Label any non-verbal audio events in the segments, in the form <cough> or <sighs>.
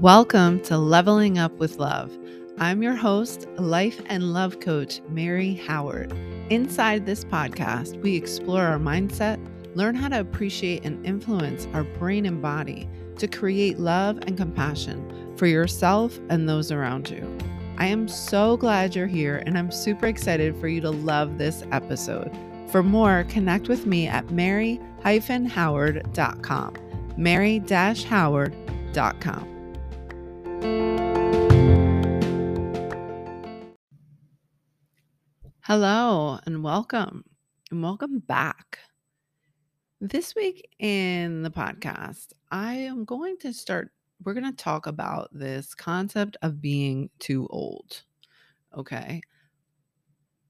Welcome to Leveling Up with Love. I'm your host, life and love coach, Mary Howard. Inside this podcast, we explore our mindset, learn how to appreciate and influence our brain and body to create love and compassion for yourself and those around you. I am so glad you're here and I'm super excited for you to love this episode. For more, connect with me at mary-howard.com. mary-howard.com. Hello and welcome, and welcome back. This week in the podcast, I am going to start, we're going to talk about this concept of being too old. Okay.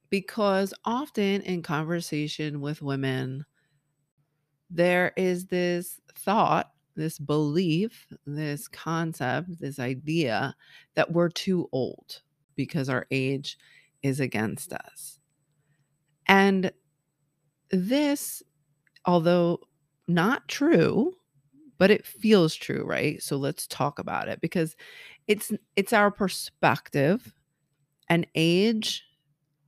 Because often in conversation with women, there is this thought this belief, this concept, this idea that we're too old because our age is against us. And this, although not true, but it feels true, right? So let's talk about it because it's it's our perspective and age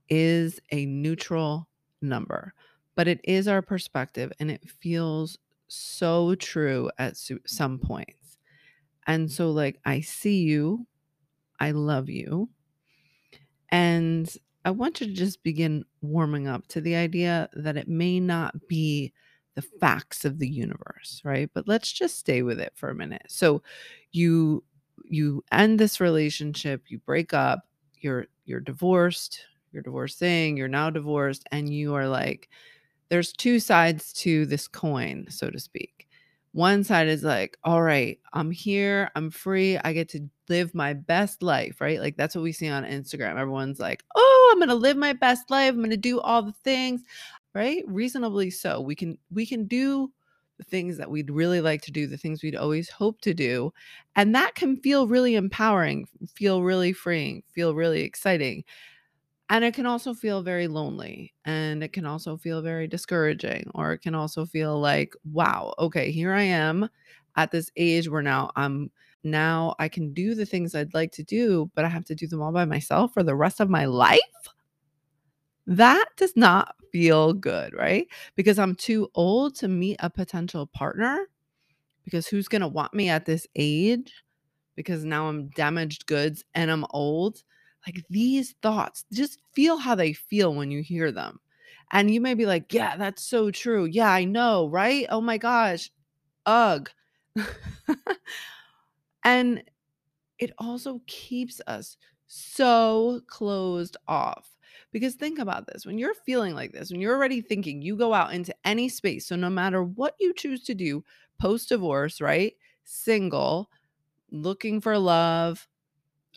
is a neutral number, but it is our perspective and it feels so true at some mm-hmm. points. And so, like, I see you, I love you. And I want you to just begin warming up to the idea that it may not be the facts of the universe, right? But let's just stay with it for a minute. So you you end this relationship, you break up, you're you're divorced, you're divorcing, you're now divorced and you are like there's two sides to this coin, so to speak. One side is like, all right, I'm here, I'm free, I get to live my best life, right? Like that's what we see on Instagram. Everyone's like, oh, I'm gonna live my best life, I'm gonna do all the things, right? Reasonably so. We can we can do the things that we'd really like to do, the things we'd always hope to do. And that can feel really empowering, feel really freeing, feel really exciting. And it can also feel very lonely and it can also feel very discouraging, or it can also feel like, wow, okay, here I am at this age where now I'm now I can do the things I'd like to do, but I have to do them all by myself for the rest of my life. That does not feel good, right? Because I'm too old to meet a potential partner. Because who's going to want me at this age? Because now I'm damaged goods and I'm old like these thoughts, just feel how they feel when you hear them. And you may be like, yeah, that's so true. Yeah, I know, right? Oh my gosh. Ugh. <laughs> and it also keeps us so closed off. Because think about this when you're feeling like this, when you're already thinking, you go out into any space. So, no matter what you choose to do post divorce, right? Single, looking for love,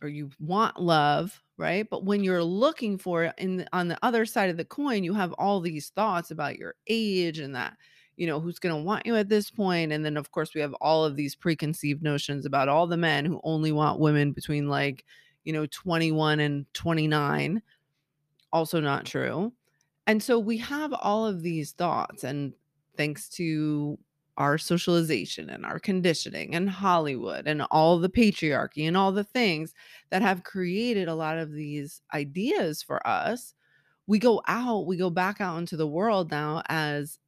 or you want love, right? But when you're looking for it in on the other side of the coin, you have all these thoughts about your age and that you know who's going to want you at this point and then of course we have all of these preconceived notions about all the men who only want women between like you know 21 and 29 also not true and so we have all of these thoughts and thanks to our socialization and our conditioning and Hollywood and all the patriarchy and all the things that have created a lot of these ideas for us, we go out, we go back out into the world now as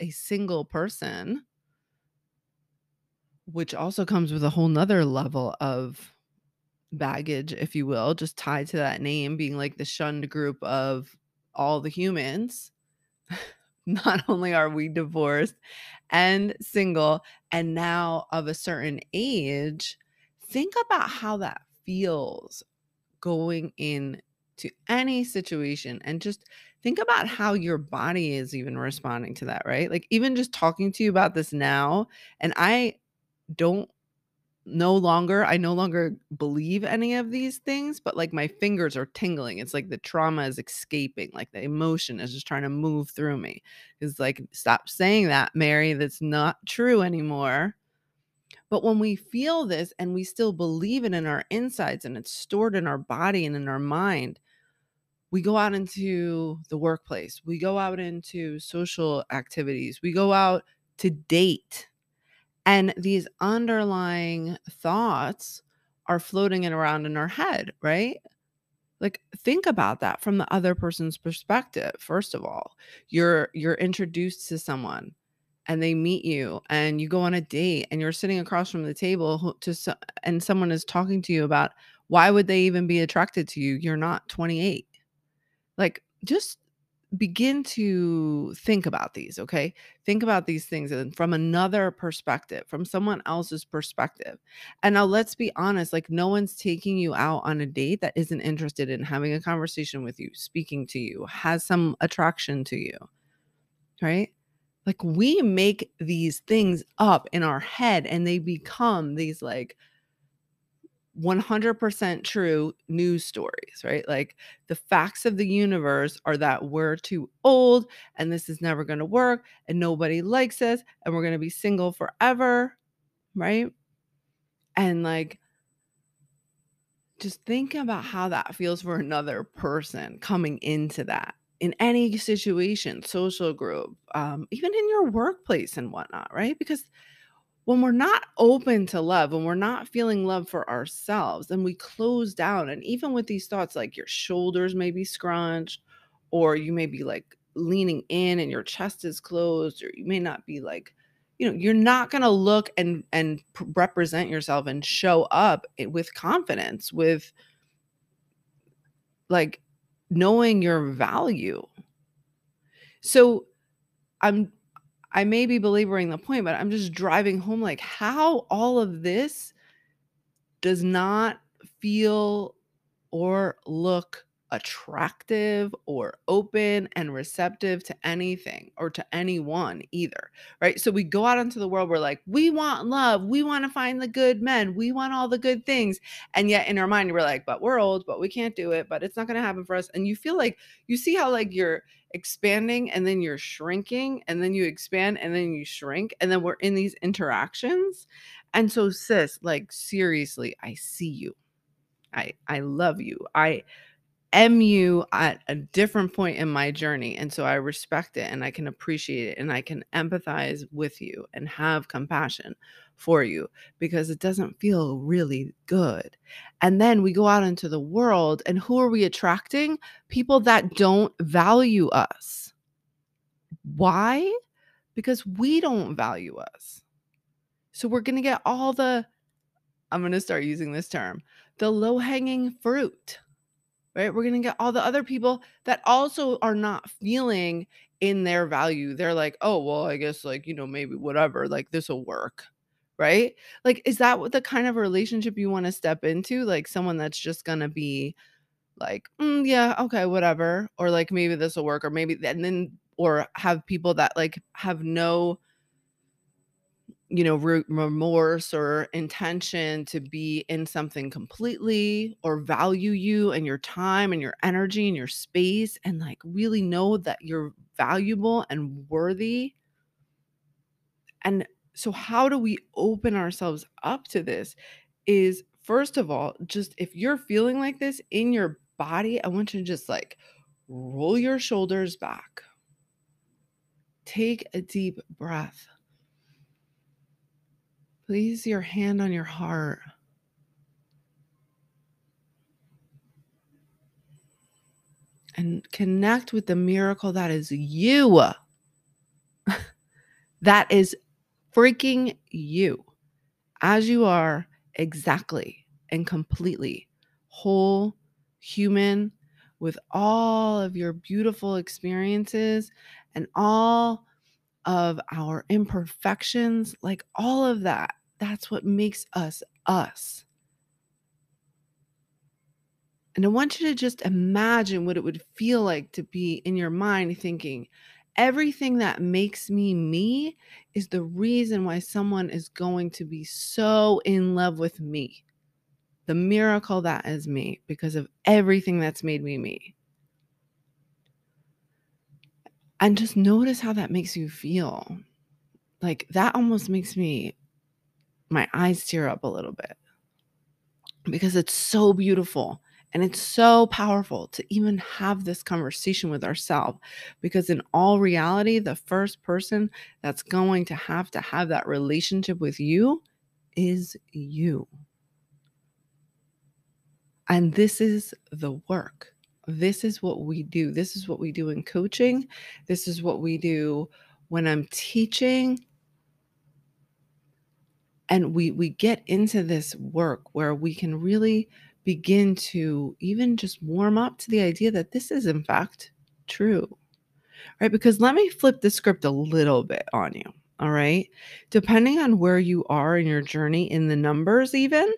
a single person, which also comes with a whole nother level of baggage, if you will, just tied to that name being like the shunned group of all the humans. <laughs> not only are we divorced and single and now of a certain age, think about how that feels going in to any situation and just think about how your body is even responding to that, right? Like even just talking to you about this now and I don't no longer I no longer believe any of these things, but like my fingers are tingling. It's like the trauma is escaping, like the emotion is just trying to move through me. It's like stop saying that, Mary, that's not true anymore. But when we feel this and we still believe it in our insides and it's stored in our body and in our mind, we go out into the workplace, we go out into social activities, we go out to date and these underlying thoughts are floating around in our head, right? Like think about that from the other person's perspective. First of all, you're you're introduced to someone and they meet you and you go on a date and you're sitting across from the table to and someone is talking to you about why would they even be attracted to you? You're not 28. Like just begin to think about these, okay? Think about these things and from another perspective, from someone else's perspective. And now let's be honest, like no one's taking you out on a date that isn't interested in having a conversation with you, speaking to you, has some attraction to you. Right? Like we make these things up in our head and they become these like 100% true news stories, right? Like the facts of the universe are that we're too old and this is never going to work and nobody likes us and we're going to be single forever, right? And like, just think about how that feels for another person coming into that in any situation, social group, um, even in your workplace and whatnot, right? Because when we're not open to love, when we're not feeling love for ourselves, then we close down. And even with these thoughts, like your shoulders may be scrunched, or you may be like leaning in and your chest is closed, or you may not be like, you know, you're not going to look and and represent yourself and show up eh, with confidence, with like knowing your value. So I'm I may be belaboring the point, but I'm just driving home like how all of this does not feel or look attractive or open and receptive to anything or to anyone either. Right. So we go out into the world, we're like, we want love. We want to find the good men. We want all the good things. And yet in our mind, we're like, but we're old, but we can't do it, but it's not going to happen for us. And you feel like you see how like you're expanding and then you're shrinking and then you expand and then you shrink. And then we're in these interactions. And so, sis, like, seriously, I see you. I I love you. I you at a different point in my journey. And so I respect it and I can appreciate it and I can empathize with you and have compassion for you because it doesn't feel really good. And then we go out into the world and who are we attracting? People that don't value us. Why? Because we don't value us. So we're going to get all the, I'm going to start using this term, the low hanging fruit right? We're going to get all the other people that also are not feeling in their value. They're like, oh, well, I guess, like, you know, maybe whatever, like this will work. Right. Like, is that what the kind of relationship you want to step into? Like, someone that's just going to be like, mm, yeah, okay, whatever. Or like, maybe this will work. Or maybe, and then, or have people that like have no you know re- remorse or intention to be in something completely or value you and your time and your energy and your space and like really know that you're valuable and worthy. And so how do we open ourselves up to this is first of all just if you're feeling like this in your body i want you to just like roll your shoulders back. Take a deep breath Place your hand on your heart. And connect with the miracle that is you. <laughs> that is freaking you as you are exactly and completely whole human with all of your beautiful experiences and all of our imperfections, like all of that. That's what makes us us. And I want you to just imagine what it would feel like to be in your mind thinking, everything that makes me me is the reason why someone is going to be so in love with me. The miracle that is me because of everything that's made me me. And just notice how that makes you feel. Like that almost makes me, my eyes tear up a little bit because it's so beautiful and it's so powerful to even have this conversation with ourselves. Because in all reality, the first person that's going to have to have that relationship with you is you. And this is the work. This is what we do. This is what we do in coaching. This is what we do when I'm teaching. And we we get into this work where we can really begin to even just warm up to the idea that this is in fact true. Right? Because let me flip the script a little bit on you. All right. Depending on where you are in your journey in the numbers, even,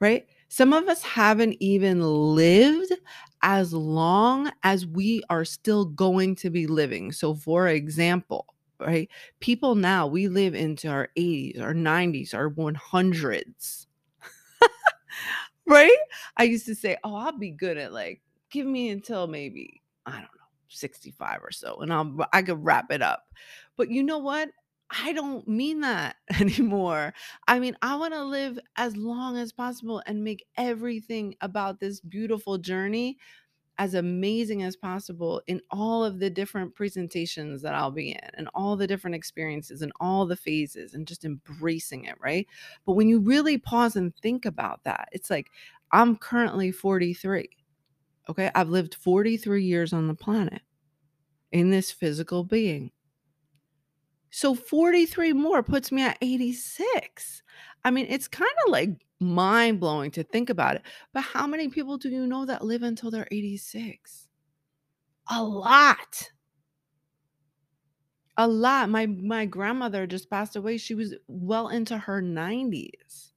right? Some of us haven't even lived as long as we are still going to be living. So, for example, right, people now, we live into our 80s, our 90s, our 100s. <laughs> right? I used to say, oh, I'll be good at like, give me until maybe, I don't know, 65 or so, and I'll, I could wrap it up. But you know what? I don't mean that <laughs> anymore. I mean, I want to live as long as possible and make everything about this beautiful journey as amazing as possible in all of the different presentations that I'll be in and all the different experiences and all the phases and just embracing it, right? But when you really pause and think about that, it's like I'm currently 43. Okay. I've lived 43 years on the planet in this physical being. So 43 more puts me at 86. I mean, it's kind of like mind blowing to think about it. But how many people do you know that live until they're 86? A lot. A lot. My my grandmother just passed away. She was well into her 90s.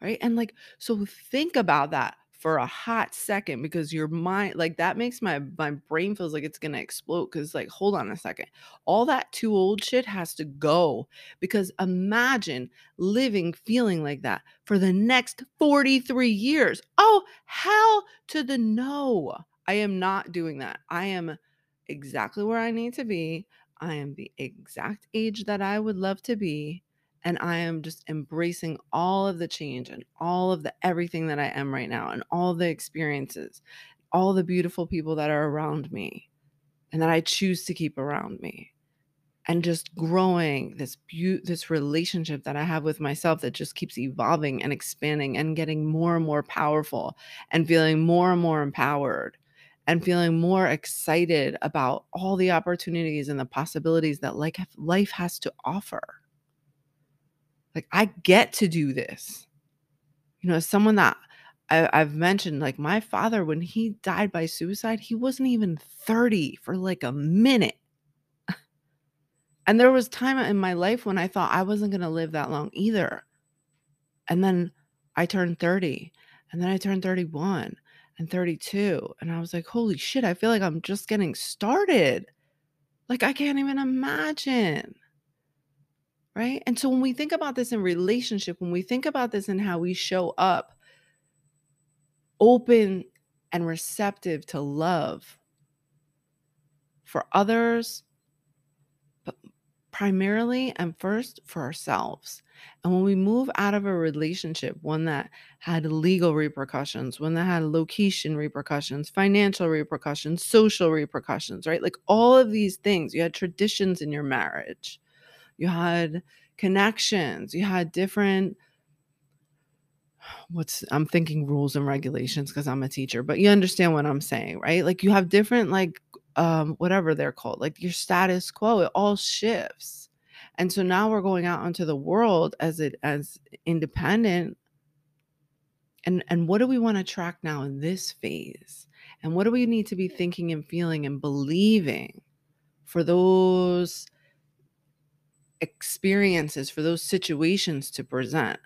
Right? And like so think about that for a hot second because your mind like that makes my my brain feels like it's gonna explode because like hold on a second. All that too old shit has to go because imagine living feeling like that for the next 43 years. Oh hell to the no. I am not doing that. I am exactly where i need to be. I am the exact age that i would love to be and I am just embracing all of the change and all of the everything that I am right now and all the experiences, all the beautiful people that are around me and that I choose to keep around me. And just growing this be- this relationship that I have with myself that just keeps evolving and expanding and getting more and more powerful and feeling more and more empowered and feeling more excited about all the opportunities and the possibilities that like life has to offer like I get to do this. You know, as someone that I, I've mentioned, like my father, when he died by suicide, he wasn't even 30 for like a minute. <laughs> And there was time in my life when I thought I wasn't going to live that long either. And then I turned 30, and then I turned 31 and 32. And I was like, holy shit, I feel like I'm just getting started. Like, I can't even imagine right? And so when we think about this in relationship, when we think about this in how we show up open and receptive to love for others, but primarily and first for ourselves. And when we move out of a relationship, one that had legal repercussions, one that had location repercussions, financial repercussions, social repercussions, right? Like all of these things, you had traditions in your marriage you had connections, you had different <sighs> what's I'm thinking rules and regulations because I'm a teacher, but you understand what I'm saying, right? Like you have different like um whatever they're called, like your status quo, it all shifts. And so now we're going out into the world as it as independent and and what do we want to track now in this phase? And what do we need to be thinking and feeling and believing for those experiences, for those situations to present.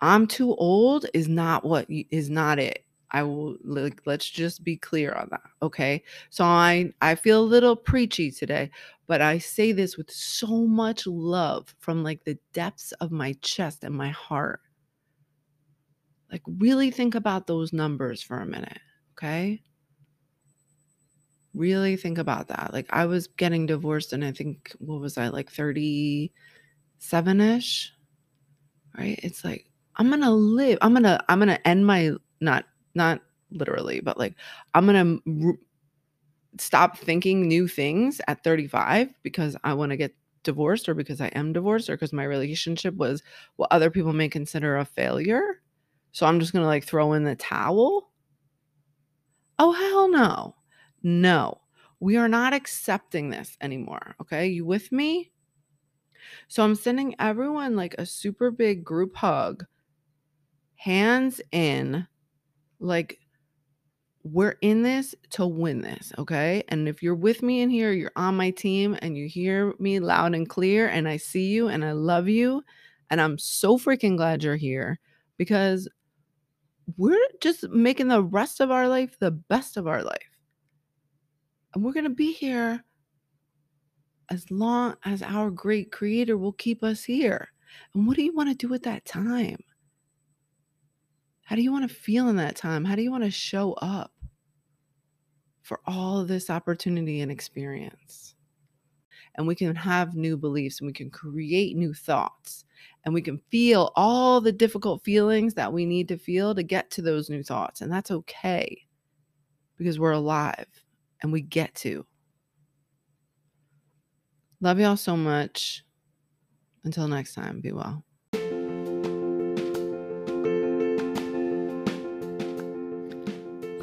I'm too old is not what is not it. I will like let's just be clear on that. Okay. So I I feel a little preachy today, but I say this with so much love from like the depths of my chest and my heart. Like really think about those numbers for a minute, okay? Really think about that. Like I was getting divorced and I think what was I like 37ish? Right? It's like I'm going to live. I'm going to I'm going to end my not not literally, but like I'm going to r- stop thinking new things at 35 because I want to get divorced or because I am divorced or because my relationship was what other people may consider a failure. So I'm just going to like throw in the towel? Oh, hell no. No, we are not accepting this anymore. Okay. You with me? So I'm sending everyone like a super big group hug, hands in, like we're in this to win this, okay? And if you're with me in here, you're on my team and you hear me loud and clear and I see you and I love you and I'm so freaking glad you're here because we're just making the rest of our life the best of our life. And we're going to be here as long as our great creator will keep us here. And what do you want to do at that time? How do you want to feel in that time? How do you want to show up for all this opportunity and experience? And we can have new beliefs and we can create new thoughts and we can feel all the difficult feelings that we need to feel to get to those new thoughts. And that's okay because we're alive and we get to. Love y'all so much. Until next time, be well.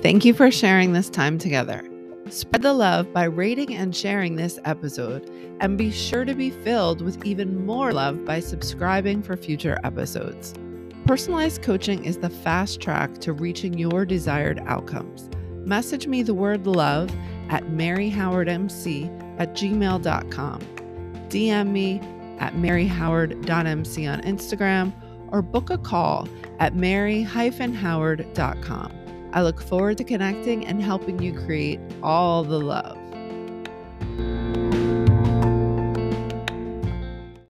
Thank you for sharing this time together. Spread the love by rating and sharing this episode, and be sure to be filled with even more love by subscribing for future episodes. Personalized coaching is the fast track to reaching your desired outcomes. Message me the word love at maryhowardmc at gmail.com. DM me at maryhoward.mc on Instagram or book a call at mary-howard.com. I look forward to connecting and helping you create all the love.